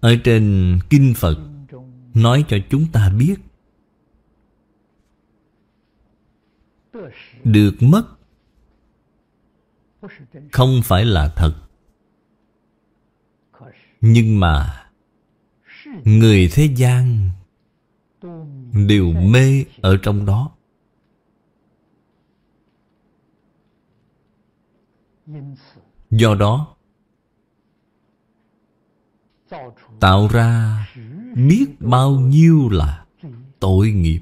Ở trên Kinh Phật, Nói cho chúng ta biết, Được mất Không phải là thật. Nhưng mà Người thế gian Đều mê ở trong đó. Do đó Tạo ra biết bao nhiêu là tội nghiệp.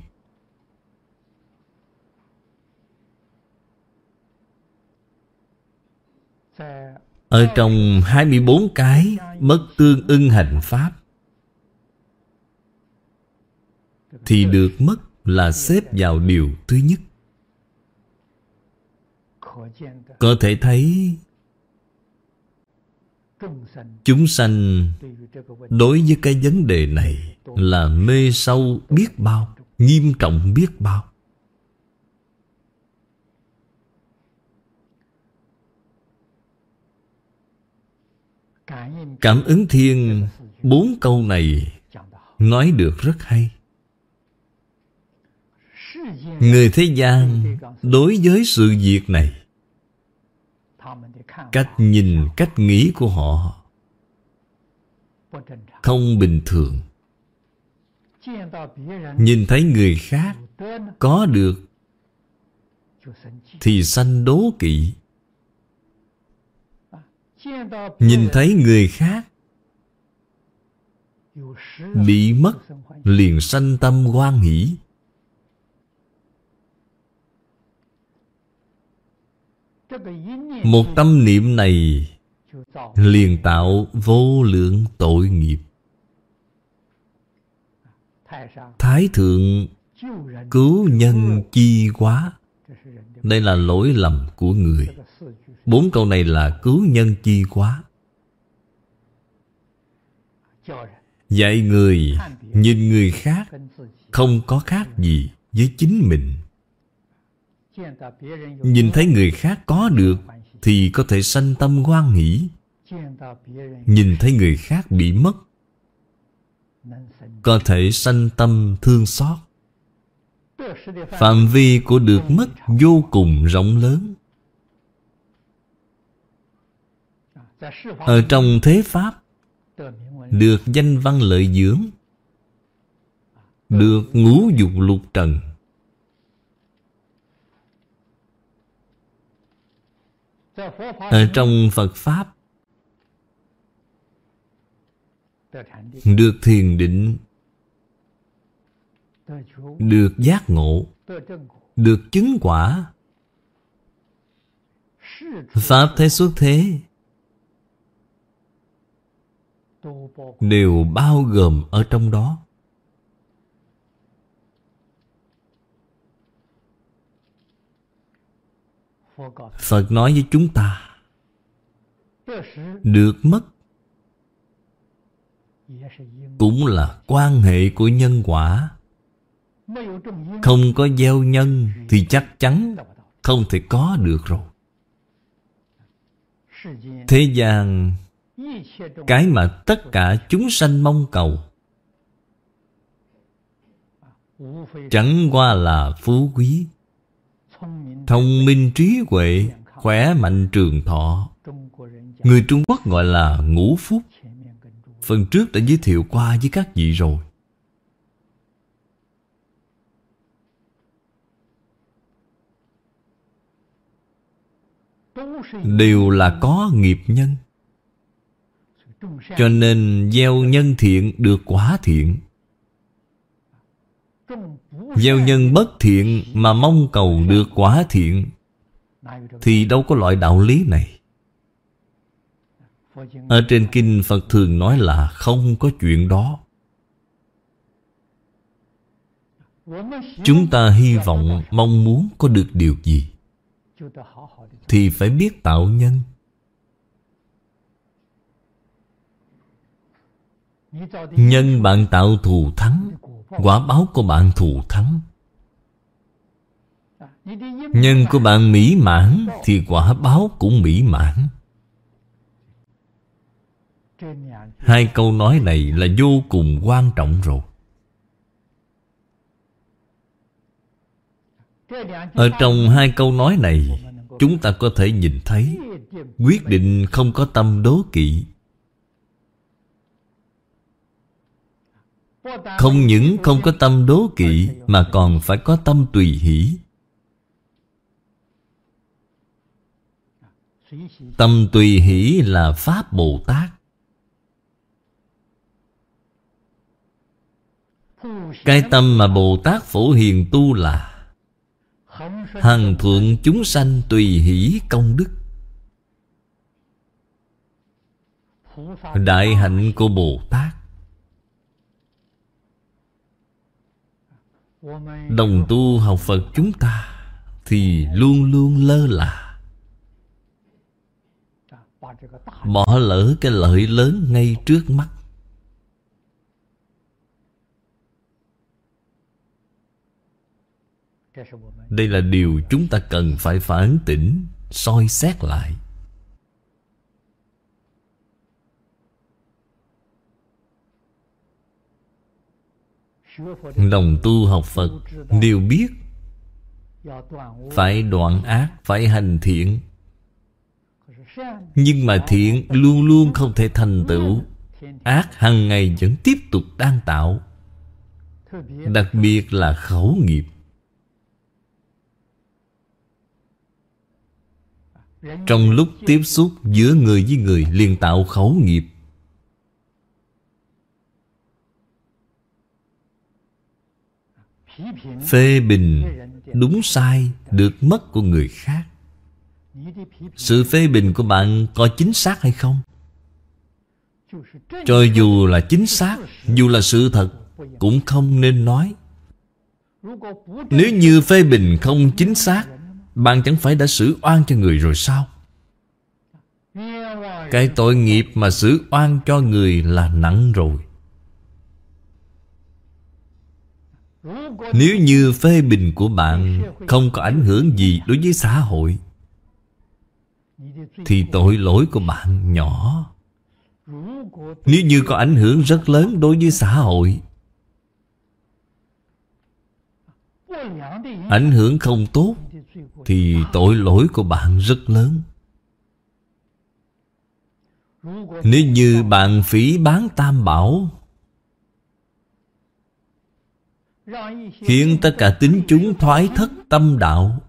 Ở trong 24 cái mất tương ưng hành pháp, Thì được mất là xếp vào điều thứ nhất. Có thể thấy Chúng sanh đối với cái vấn đề này Là mê sâu biết bao, Nghiêm trọng biết bao. Cảm ứng thiên Bốn câu này Nói được rất hay. Người thế gian Đối với sự việc này Cách nhìn, cách nghĩ của họ Không bình thường. Nhìn thấy người khác Có được Thì sanh đố kỵ. Nhìn thấy người khác Bị mất Liền sanh tâm hoan hỷ Một tâm niệm này liền tạo vô lượng tội nghiệp. Thái thượng cứu nhân chi quá Đây là lỗi lầm của người. Bốn câu này là cứu nhân chi quá Dạy người, nhìn người khác Không có khác gì với chính mình. Nhìn thấy người khác có được, Thì có thể sanh tâm hoan hỷ. Nhìn thấy người khác bị mất, Có thể sanh tâm thương xót. Phạm vi của được mất vô cùng rộng lớn. Ở trong thế Pháp, Được danh văn lợi dưỡng, Được ngũ dục lục trần Ở trong Phật Pháp, Được thiền định, Được giác ngộ, Được chứng quả. Pháp thế xuất thế Đều bao gồm ở trong đó. Phật nói với chúng ta, Được mất Cũng là quan hệ của nhân quả. Không có gieo nhân Thì chắc chắn Không thể có được rồi. Thế gian, Cái mà tất cả chúng sanh mong cầu, Chẳng qua là phú quý. Thông minh trí huệ, Khỏe mạnh trường thọ. Người Trung Quốc gọi là ngũ phúc. Phần trước đã giới thiệu qua với các vị rồi. Đều là có nghiệp nhân, Cho nên gieo nhân thiện được quả thiện. Gieo nhân bất thiện mà mong cầu được quả thiện, Thì đâu có loại đạo lý này. Ở trên kinh Phật thường nói là không có chuyện đó. Chúng ta hy vọng, mong muốn có được điều gì Thì phải biết tạo nhân. Nhân bạn tạo thù thắng Quả báo của bạn thù thắng. Nhân của bạn mỹ mãn Thì quả báo cũng mỹ mãn. Hai câu nói này là vô cùng quan trọng rồi. Ở trong hai câu nói này, Chúng ta có thể nhìn thấy Quyết định không có tâm đố kỵ. Không những không có tâm đố kỵ, Mà còn phải có tâm tùy hỷ. Tâm tùy hỷ là Pháp Bồ Tát. Cái tâm mà Bồ Tát Phổ Hiền tu là Hằng thuận chúng sanh tùy hỷ công đức. Đại hạnh của Bồ Tát. Đồng tu học Phật chúng ta Thì luôn luôn lơ là. Bỏ lỡ cái lợi lớn ngay trước mắt. Đây là điều chúng ta cần phải phản tỉnh, soi xét lại. Lòng tu học Phật đều biết. Phải đoạn ác, phải hành thiện. Nhưng mà thiện luôn luôn không thể thành tựu. Ác hằng ngày vẫn tiếp tục đang tạo. Đặc biệt là khẩu nghiệp. Trong lúc tiếp xúc giữa người với người liền tạo khẩu nghiệp. Phê bình đúng sai được mất của người khác. Sự phê bình của bạn có chính xác hay không? Cho dù là chính xác, Dù là sự thật, Cũng không nên nói. Nếu như phê bình không chính xác, bạn chẳng phải đã xử oan cho người rồi sao? Cái tội nghiệp mà xử oan cho người là nặng rồi. Nếu như phê bình của bạn Không có ảnh hưởng gì đối với xã hội, Thì tội lỗi của bạn nhỏ. Nếu như có ảnh hưởng rất lớn đối với xã hội, Ảnh hưởng không tốt, thì tội lỗi của bạn rất lớn. Nếu như bạn phỉ bán tam bảo khiến tất cả tính chúng thoái thất tâm đạo.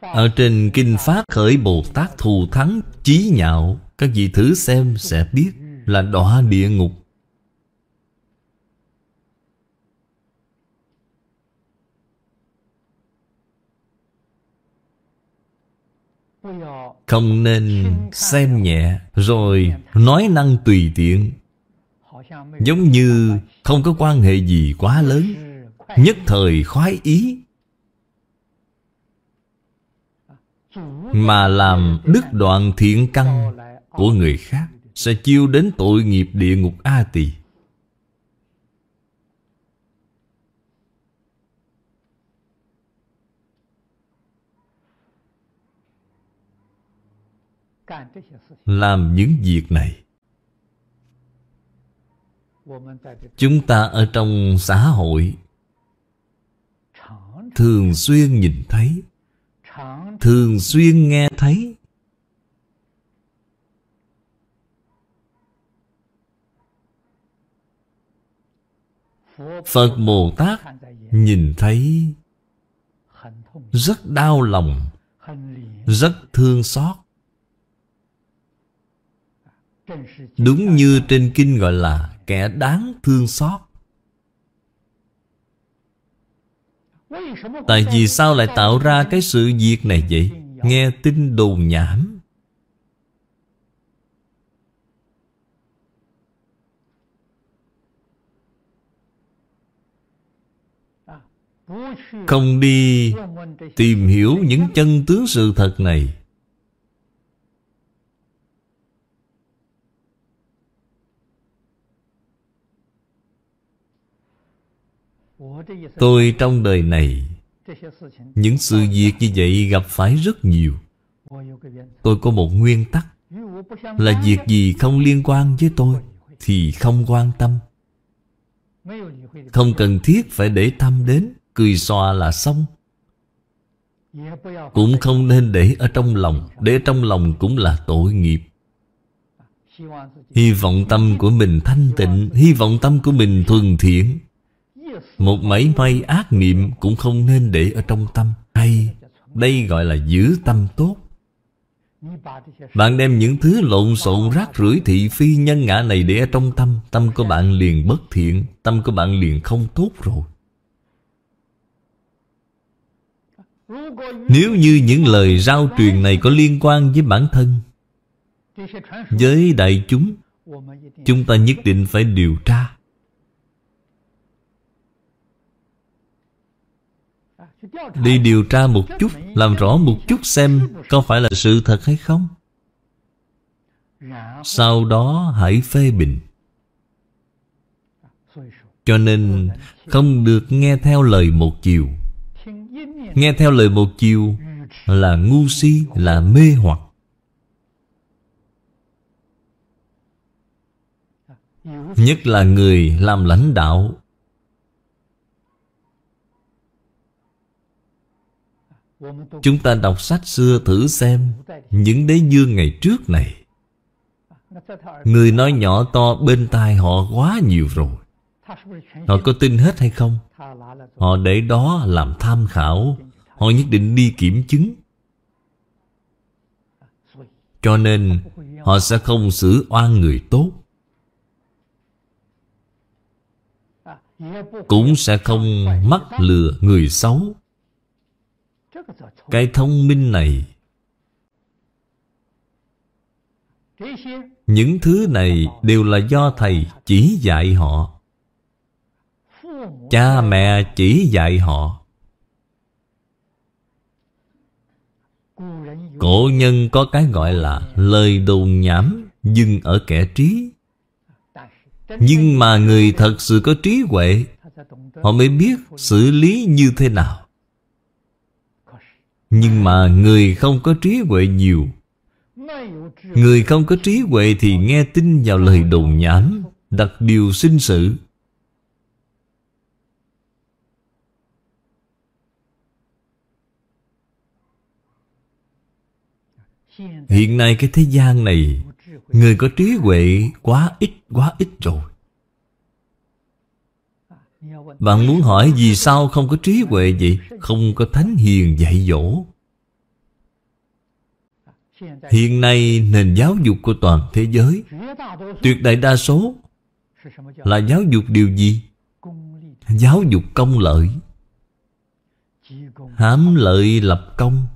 Ở trên kinh pháp khởi bồ tát thù thắng, chí nhạo, các vị thử xem sẽ biết là đọa địa ngục. Không nên xem nhẹ, Rồi nói năng tùy tiện. Giống như không có quan hệ gì quá lớn, Nhất thời khoái ý. Mà làm đứt đoạn thiện căn của người khác Sẽ chiêu đến tội nghiệp địa ngục A Tỳ làm những việc này chúng ta ở trong xã hội thường xuyên nhìn thấy, thường xuyên nghe thấy. Phật bồ tát nhìn thấy rất đau lòng, rất thương xót. Đúng như trên kinh gọi là Kẻ đáng thương xót. Tại vì sao lại tạo ra cái sự việc này vậy? Nghe tin đồn nhảm. Không đi tìm hiểu những chân tướng sự thật này. Tôi trong đời này Những sự việc như vậy gặp phải rất nhiều. Tôi có một nguyên tắc Là việc gì không liên quan với tôi Thì không quan tâm. Không cần thiết phải để tâm đến Cười xòa là xong. Cũng không nên để ở trong lòng Để trong lòng cũng là tội nghiệp. Hy vọng tâm của mình thanh tịnh Hy vọng tâm của mình thuần thiện một mảy may ác niệm Cũng không nên để ở trong tâm. Hay, đây gọi là giữ tâm tốt. Bạn đem những thứ lộn xộn rác rưởi thị phi nhân ngã này để ở trong tâm Tâm của bạn liền bất thiện, Tâm của bạn liền không tốt rồi. Nếu như những lời giao truyền này có liên quan với bản thân, Với đại chúng Chúng ta nhất định phải điều tra. Đi điều tra một chút, Làm rõ một chút xem Có phải là sự thật hay không. Sau đó hãy phê bình. Cho nên Không được nghe theo lời một chiều. Nghe theo lời một chiều Là ngu si, Là mê hoặc. Nhất là người làm lãnh đạo Chúng ta đọc sách xưa thử xem Những đế dương ngày trước này. Người nói nhỏ to bên tai họ quá nhiều rồi. Họ có tin hết hay không? Họ để đó làm tham khảo. Họ nhất định đi kiểm chứng. Cho nên, Họ sẽ không xử oan người tốt. Cũng sẽ không mắc lừa người xấu cái thông minh này, những thứ này đều là do thầy chỉ dạy họ. Cha mẹ chỉ dạy họ. Cổ nhân có cái gọi là lời đồn nhảm dừng ở kẻ trí. Nhưng mà người thật sự có trí huệ, họ mới biết xử lý như thế nào nhưng mà người không có trí huệ nhiều. Người không có trí huệ thì nghe tin vào lời đồn nhảm Đặt điều sinh sự. Hiện nay cái thế gian này, Người có trí huệ quá ít quá ít rồi bạn muốn hỏi vì sao không có trí huệ vậy? Không có thánh hiền dạy dỗ. Hiện nay nền giáo dục của toàn thế giới, Tuyệt đại đa số Là giáo dục điều gì? Giáo dục công lợi. Hám lợi lập công.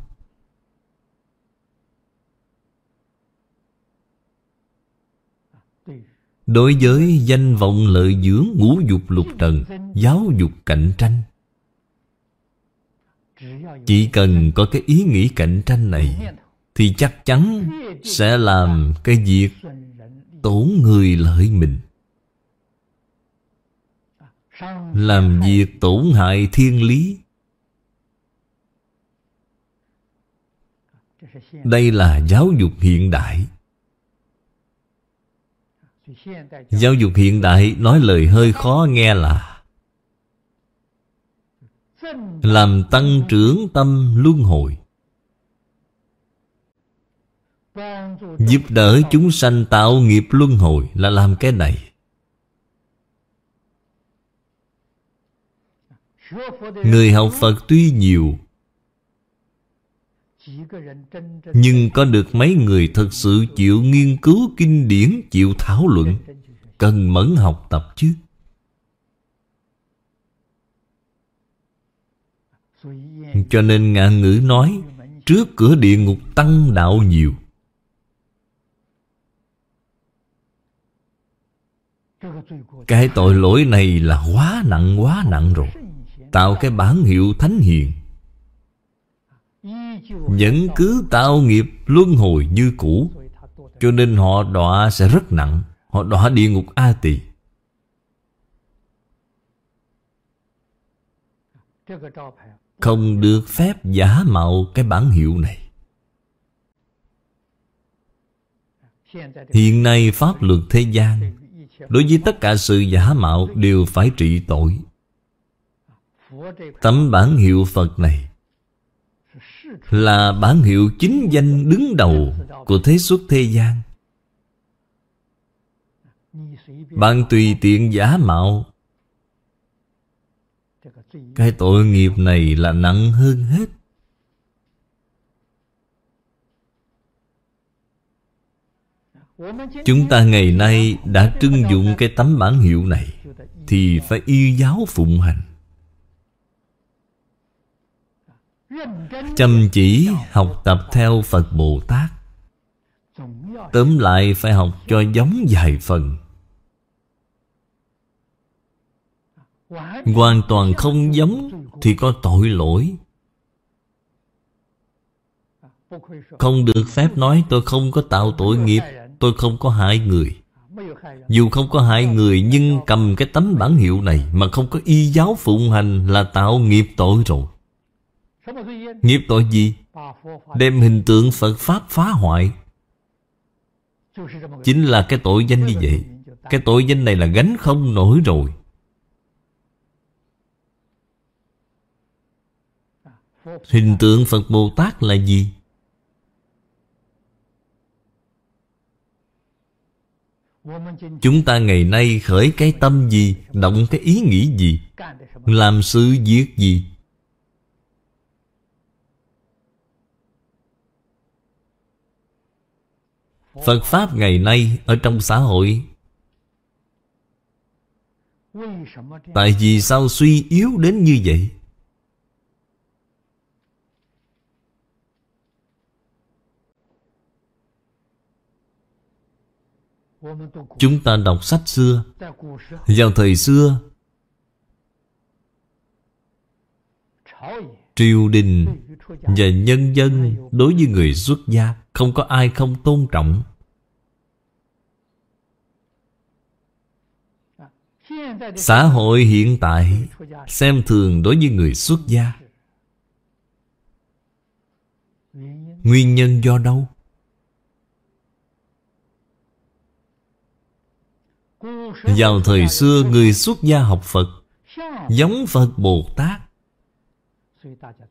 Đối với danh vọng lợi dưỡng ngũ dục lục trần, Giáo dục cạnh tranh. Chỉ cần có cái ý nghĩ cạnh tranh này, Thì chắc chắn sẽ làm cái việc tổn người lợi mình. Làm việc tổn hại thiên lý. Đây là giáo dục hiện đại. Giáo dục hiện đại, nói lời hơi khó nghe là Làm tăng trưởng tâm luân hồi, Giúp đỡ chúng sanh tạo nghiệp luân hồi là làm cái này. Người học Phật tuy nhiều nhưng có được mấy người thật sự chịu nghiên cứu kinh điển, Chịu thảo luận, Cần mẫn học tập chứ? Cho nên ngạn ngữ nói, Trước cửa địa ngục tăng đạo nhiều. Cái tội lỗi này là quá nặng quá nặng rồi. Tạo cái bản hiệu thánh hiền vẫn cứ tạo nghiệp luân hồi như cũ. Cho nên họ đọa sẽ rất nặng. Họ đọa địa ngục A tỳ. Không được phép giả mạo cái bản hiệu này. Hiện nay pháp luật thế gian, Đối với tất cả sự giả mạo Đều phải trị tội. Tấm bản hiệu Phật này là bản hiệu chính danh đứng đầu Của thế xuất thế gian. Bạn tùy tiện giả mạo. Cái tội nghiệp này là nặng hơn hết. Chúng ta ngày nay đã trưng dụng cái tấm bản hiệu này Thì phải yêu giáo phụng hành. Chăm chỉ học tập theo Phật Bồ Tát. Tóm lại phải học cho giống vài phần. Hoàn toàn không giống Thì có tội lỗi. Không được phép nói tôi không có tạo tội nghiệp, Tôi không có hại người. Dù không có hại người Nhưng cầm cái tấm bản hiệu này Mà không có y giáo phụng hành Là tạo nghiệp tội rồi. Nghiệp tội gì? Đem hình tượng Phật Pháp phá hoại. Chính là cái tội danh như vậy. Cái tội danh này là gánh không nổi rồi. Hình tượng Phật Bồ Tát là gì? Chúng ta ngày nay khởi cái tâm gì Động cái ý nghĩ gì? Làm sự việc gì Phật Pháp ngày nay Ở trong xã hội. Tại vì sao suy yếu đến như vậy? Chúng ta đọc sách xưa. Vào thời xưa, Triều đình Và nhân dân Đối với người xuất gia Không có ai không tôn trọng. Xã hội hiện tại Xem thường đối với người xuất gia. Nguyên nhân do đâu? Vào thời xưa, người xuất gia học Phật Giống Phật Bồ Tát.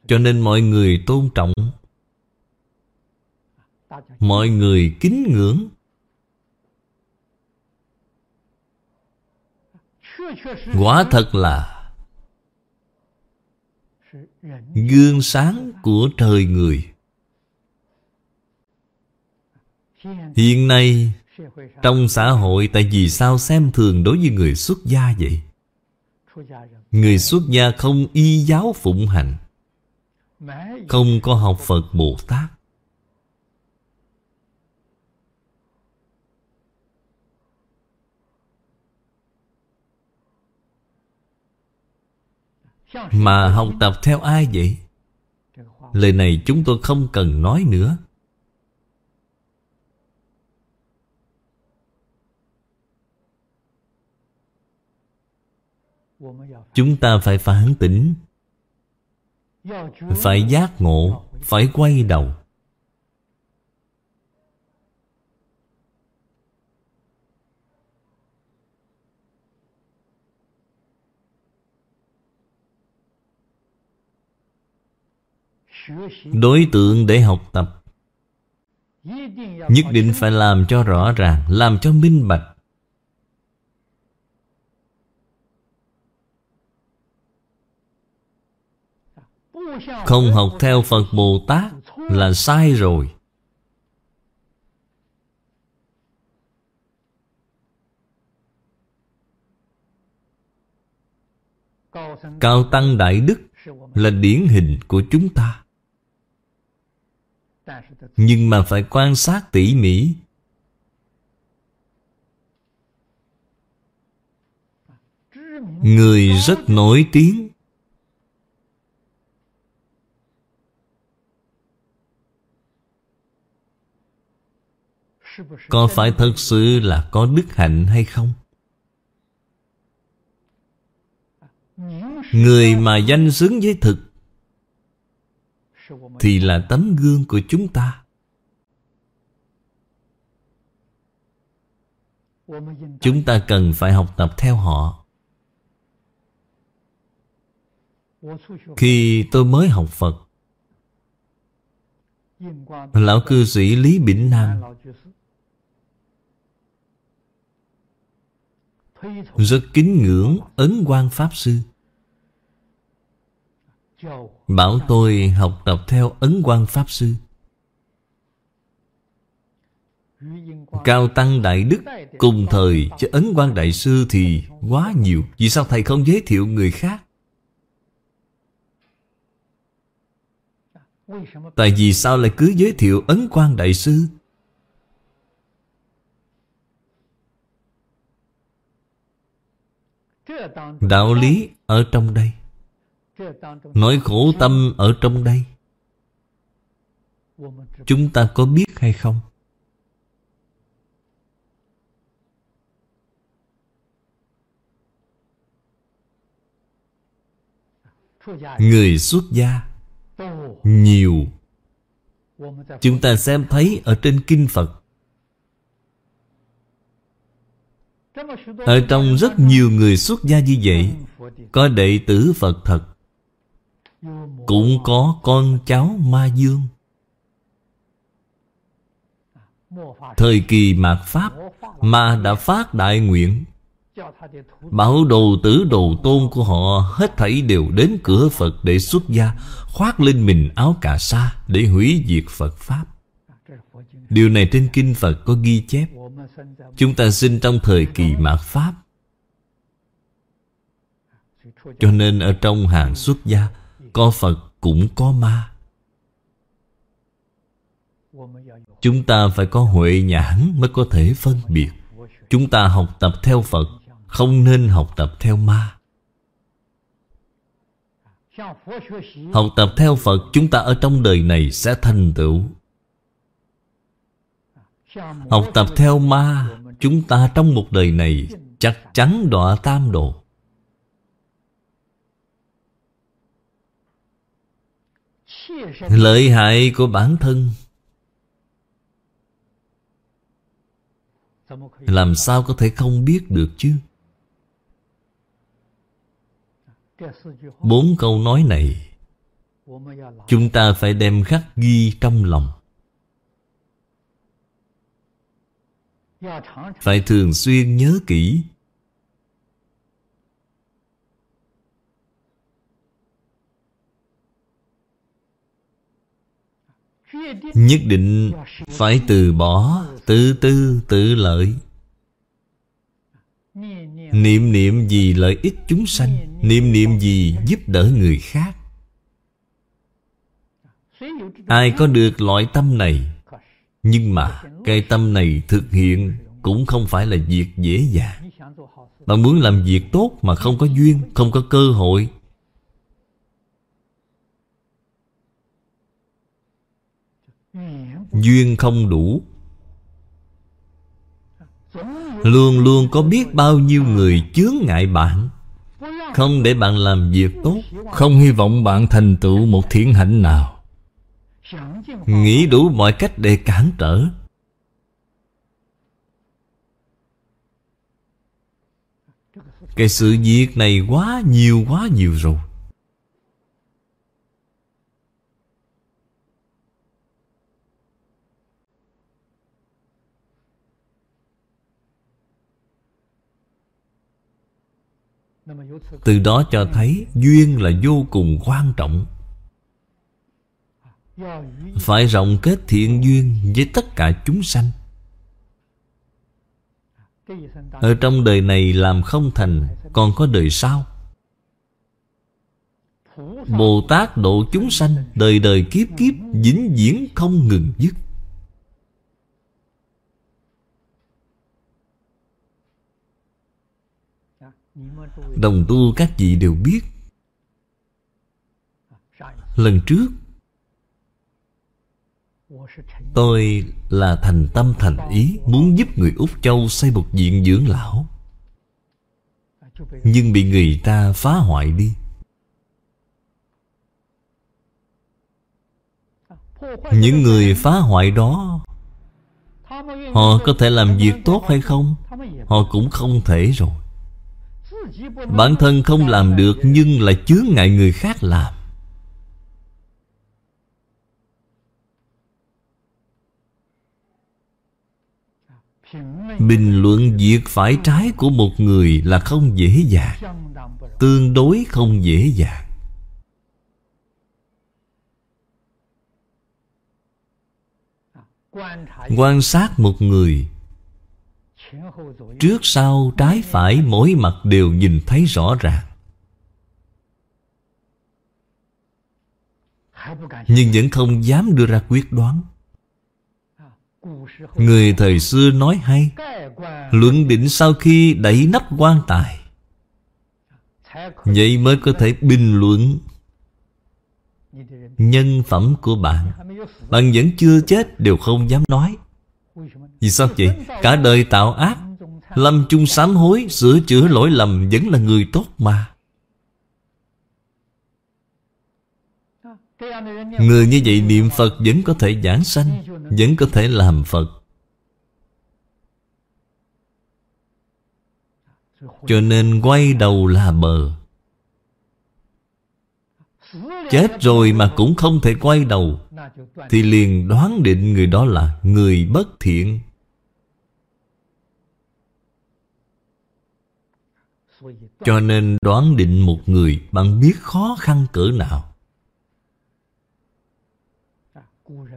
Cho nên mọi người tôn trọng, Mọi người kính ngưỡng. Quả thật là Gương sáng của trời người Hiện nay, trong xã hội, tại vì sao xem thường đối với người xuất gia vậy? Người xuất gia không y giáo phụng hành, Không có học Phật Bồ Tát Mà học tập theo ai vậy? Lời này chúng tôi không cần nói nữa Chúng ta phải phản tỉnh, Phải giác ngộ, Phải quay đầu Đối tượng để học tập. Nhất định phải làm cho rõ ràng, Làm cho minh bạch. Không học theo Phật Bồ Tát Là sai rồi. Cao Tăng Đại Đức Là điển hình của chúng ta. Nhưng mà phải quan sát tỉ mỉ Người rất nổi tiếng Có phải thật sự là có đức hạnh hay không? Người mà danh xứng với thực thì là tấm gương của chúng ta. Chúng ta cần phải học tập theo họ. Khi tôi mới học Phật, Lão cư sĩ Lý Bỉnh Nam Rất kính ngưỡng Ấn quan Pháp Sư. Bảo tôi học tập theo Ấn quan Pháp Sư. Cao Tăng Đại Đức Cùng thời cho Ấn quan Đại Sư thì quá nhiều. Vì sao Thầy không giới thiệu người khác? Tại vì sao lại cứ giới thiệu Ấn quan Đại Sư? Đạo lý ở trong đây nỗi khổ tâm ở trong đây, Chúng ta có biết hay không? Người xuất gia Nhiều Chúng ta xem thấy ở trên Kinh Phật, Ở trong rất nhiều người xuất gia như vậy, Có đệ tử Phật thật cũng có con cháu Ma Dương. Thời kỳ mạt Pháp, Ma đã phát đại nguyện. Bảo đồ tử đồ tôn của họ Hết thảy đều đến cửa Phật để xuất gia, Khoác lên mình áo cà sa Để hủy diệt Phật Pháp. Điều này trên Kinh Phật có ghi chép. Chúng ta sinh trong thời kỳ mạt Pháp. Cho nên ở trong hàng xuất gia có Phật cũng có ma. Chúng ta phải có huệ nhãn mới có thể phân biệt. Chúng ta học tập theo Phật, Không nên học tập theo ma. Học tập theo Phật, Chúng ta ở trong đời này sẽ thành tựu. Học tập theo ma, Chúng ta trong một đời này Chắc chắn đọa tam độ. Lợi hại của bản thân. Làm sao có thể không biết được chứ? Bốn câu nói này, Chúng ta phải đem khắc ghi trong lòng. Phải thường xuyên nhớ kỹ nhất định phải từ bỏ tự tư tự lợi. Niệm niệm gì lợi ích chúng sanh, niệm niệm gì giúp đỡ người khác. Ai có được loại tâm này? Nhưng mà cái tâm này thực hiện Cũng không phải là việc dễ dàng. Bạn muốn làm việc tốt mà không có duyên, Không có cơ hội Duyên không đủ. Luôn luôn có biết bao nhiêu người chướng ngại bạn. Không để bạn làm việc tốt, Không hy vọng bạn thành tựu một thiện hạnh nào. Nghĩ đủ mọi cách để cản trở. Cái sự việc này quá nhiều quá nhiều rồi. Từ đó cho thấy Duyên là vô cùng quan trọng. Phải rộng kết thiện duyên với tất cả chúng sanh. Ở trong đời này làm không thành, Còn có đời sau. Bồ Tát độ chúng sanh Đời đời kiếp kiếp Vĩnh viễn không ngừng dứt. Đồng tu các vị đều biết. Lần trước, Tôi là thành tâm thành ý Muốn giúp người Úc Châu xây một viện dưỡng lão. Nhưng bị người ta phá hoại đi. Những người phá hoại đó, Họ có thể làm việc tốt hay không? Họ cũng không thể rồi. Bản thân không làm được Nhưng lại chướng ngại người khác làm. Bình luận việc phải trái của một người là không dễ dàng, Tương đối không dễ dàng. Quan sát một người Trước sau trái phải mỗi mặt đều nhìn thấy rõ ràng. Nhưng vẫn không dám đưa ra quyết đoán. Người thời xưa nói hay, Luận định sau khi đẩy nắp quan tài. Vậy mới có thể bình luận Nhân phẩm của bạn. Bạn vẫn chưa chết, đều không dám nói. Vì sao vậy? Cả đời tạo ác, Lâm chung sám hối, Sửa chữa lỗi lầm Vẫn là người tốt mà. Người như vậy niệm Phật vẫn có thể giảng sanh, Vẫn có thể làm Phật. Cho nên quay đầu là bờ. Chết rồi mà cũng không thể quay đầu, Thì liền đoán định người đó là người bất thiện. Cho nên đoán định một người, Bạn biết khó khăn cỡ nào?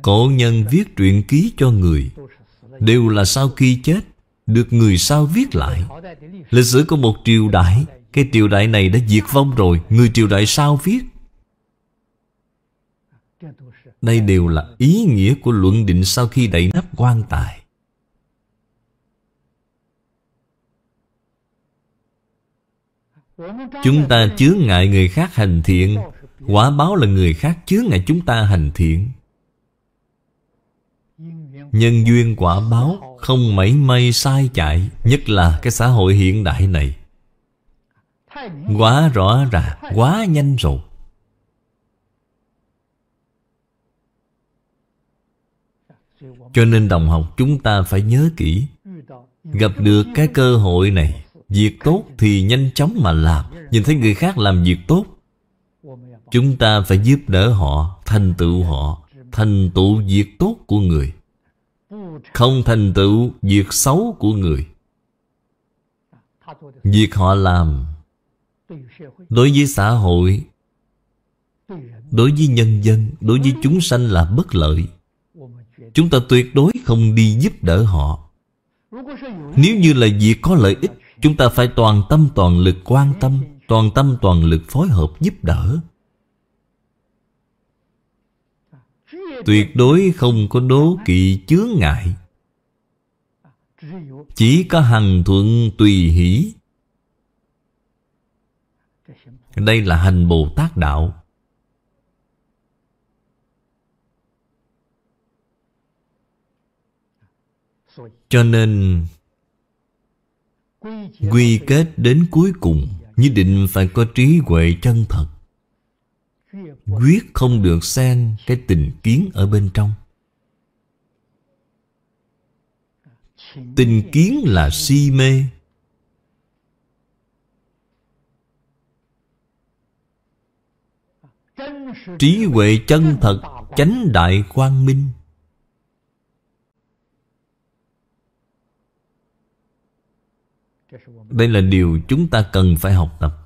Cổ nhân viết truyện ký cho người, Đều là sau khi chết, Được người sau viết lại. Lịch sử của một triều đại, Cái triều đại này đã diệt vong rồi, Người triều đại sau viết. Đây đều là ý nghĩa của luận định Sau khi đẩy nắp quan tài. Chúng ta chướng ngại người khác hành thiện. Quả báo là người khác chướng ngại chúng ta hành thiện. Nhân duyên quả báo Không mảy may sai chạy Nhất là cái xã hội hiện đại này. Quá rõ ràng Quá nhanh rồi. Cho nên đồng học chúng ta phải nhớ kỹ Gặp được cái cơ hội này Việc tốt thì nhanh chóng mà làm. Nhìn thấy người khác làm việc tốt, Chúng ta phải giúp đỡ họ, Thành tựu họ, Thành tựu việc tốt của người. Không thành tựu việc xấu của người. Việc họ làm Đối với xã hội, Đối với nhân dân, Đối với chúng sanh là bất lợi. Chúng ta tuyệt đối không đi giúp đỡ họ. Nếu như là việc có lợi ích Chúng ta phải toàn tâm toàn lực quan tâm, Toàn tâm toàn lực phối hợp giúp đỡ. Tuyệt đối không có đố kỵ chướng ngại. Chỉ có hằng thuận tùy hỷ. Đây là hành Bồ Tát Đạo. Cho nên Quy kết đến cuối cùng, Nhất định phải có trí huệ chân thật. Quyết không được xen cái tình kiến ở bên trong. Tình kiến là si mê. Trí huệ chân thật Chánh đại quang minh. Đây là điều chúng ta cần phải học tập.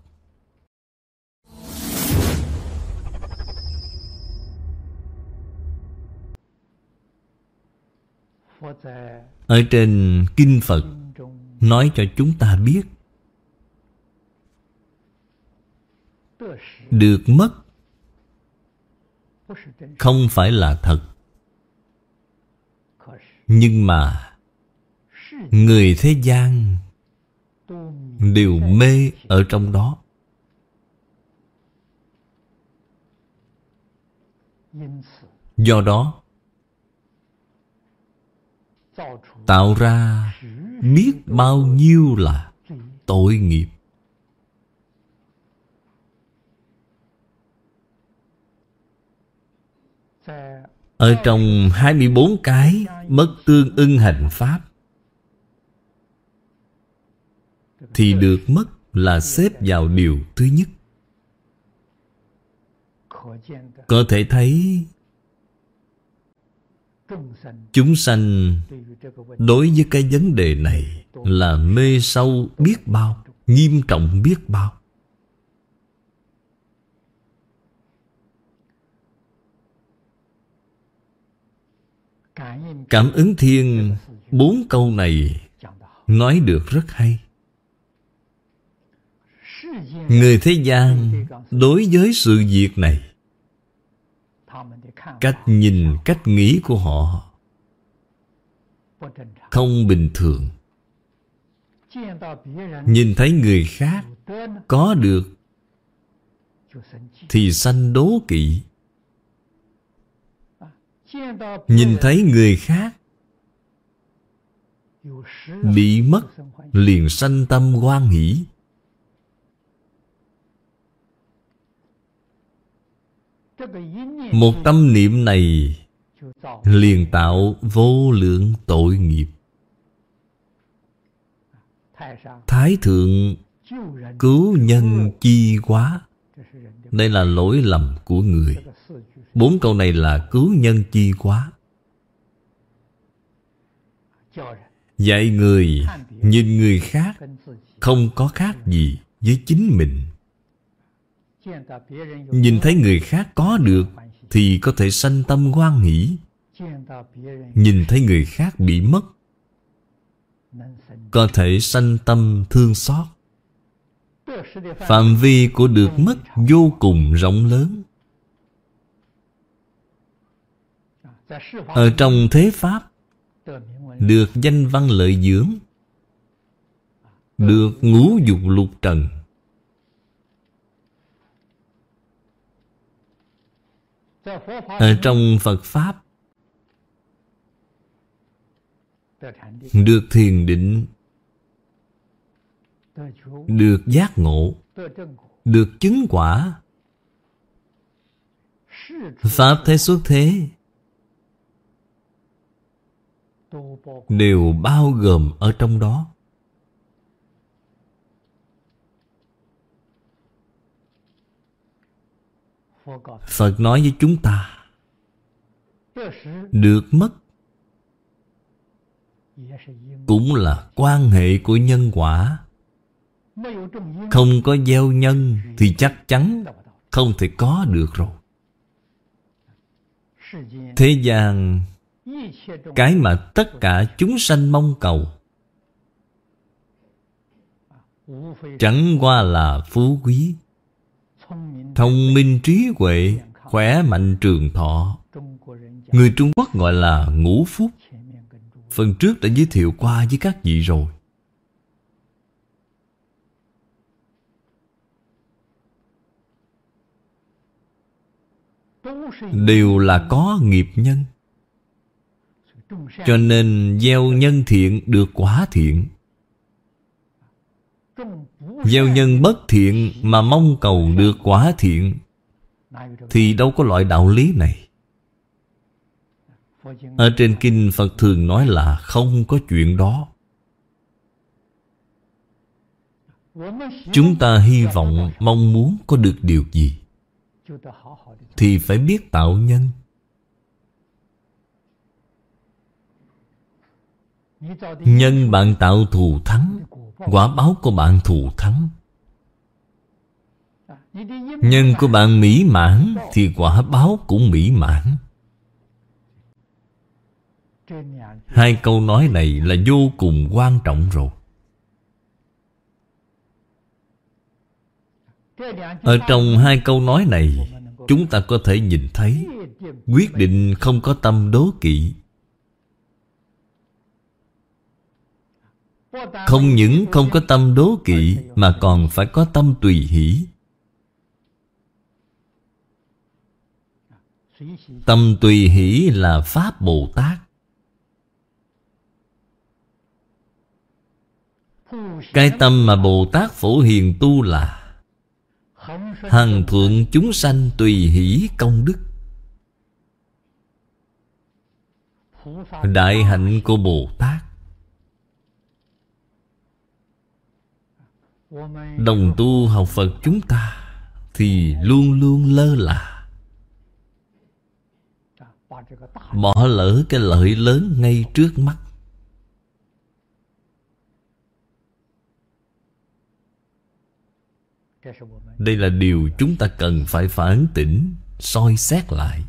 Ở trên Kinh Phật, Nói cho chúng ta biết, Được mất Không phải là thật. Nhưng mà, Người thế gian Đều mê ở trong đó. Do đó Tạo ra biết bao nhiêu là tội nghiệp. Ở trong 24 cái bất tương ưng hành pháp Thì được mất là xếp vào điều thứ nhất. Có thể thấy, Chúng sanh đối với cái vấn đề này Là mê sâu biết bao, Nghiêm trọng biết bao. Cảm ứng thiên Bốn câu này Nói được rất hay. Người thế gian Đối với sự việc này Cách nhìn, cách nghĩ của họ Không bình thường. Nhìn thấy người khác Có được Thì sanh đố kỵ. Nhìn thấy người khác Bị mất Liền sanh tâm hoan hỷ. Một tâm niệm này Liền tạo vô lượng tội nghiệp. Thái thượng Cứu nhân chi quá, Đây là lỗi lầm của người. Bốn câu này là cứu nhân chi quá. Dạy người, Nhìn người khác Không có khác gì với chính mình. Nhìn thấy người khác có được, Thì có thể sanh tâm hoan hỷ. Nhìn thấy người khác bị mất, Có thể sanh tâm thương xót. Phạm vi của được mất vô cùng rộng lớn. Ở trong thế Pháp, Được danh văn lợi dưỡng, Được ngũ dục lục trần Ở trong Phật Pháp, Được thiền định, Được giác ngộ, Được chứng quả. Pháp thế xuất thế Đều bao gồm ở trong đó. Phật nói với chúng ta, Được mất Cũng là quan hệ của nhân quả. Không có gieo nhân Thì chắc chắn Không thể có được rồi. Thế gian, Cái mà tất cả chúng sanh mong cầu, Chẳng qua là phú quý. Thông minh trí huệ, Khỏe mạnh trường thọ. Người Trung Quốc gọi là ngũ phúc. Phần trước đã giới thiệu qua với các vị rồi. Đều là có nghiệp nhân. Cho nên gieo nhân thiện được quả thiện. Gieo nhân bất thiện mà mong cầu được quả thiện, Thì đâu có loại đạo lý này. Ở trên kinh Phật thường nói là không có chuyện đó. Chúng ta hy vọng, mong muốn có được điều gì Thì phải biết tạo nhân. Nhân bạn tạo thù thắng Quả báo của bạn thù thắng. Nhân của bạn mỹ mãn Thì quả báo cũng mỹ mãn. Hai câu nói này là vô cùng quan trọng rồi. Ở trong hai câu nói này, Chúng ta có thể nhìn thấy Quyết định không có tâm đố kỵ. Không những không có tâm đố kỵ, Mà còn phải có tâm tùy hỷ. Tâm tùy hỷ là Pháp Bồ Tát. Cái tâm mà Bồ Tát Phổ Hiền tu là Hằng thuận chúng sanh tùy hỷ công đức. Đại hạnh của Bồ Tát. Đồng tu học Phật chúng ta Thì luôn luôn lơ là. Bỏ lỡ cái lợi lớn ngay trước mắt. Đây là điều chúng ta cần phải phản tỉnh, soi xét lại.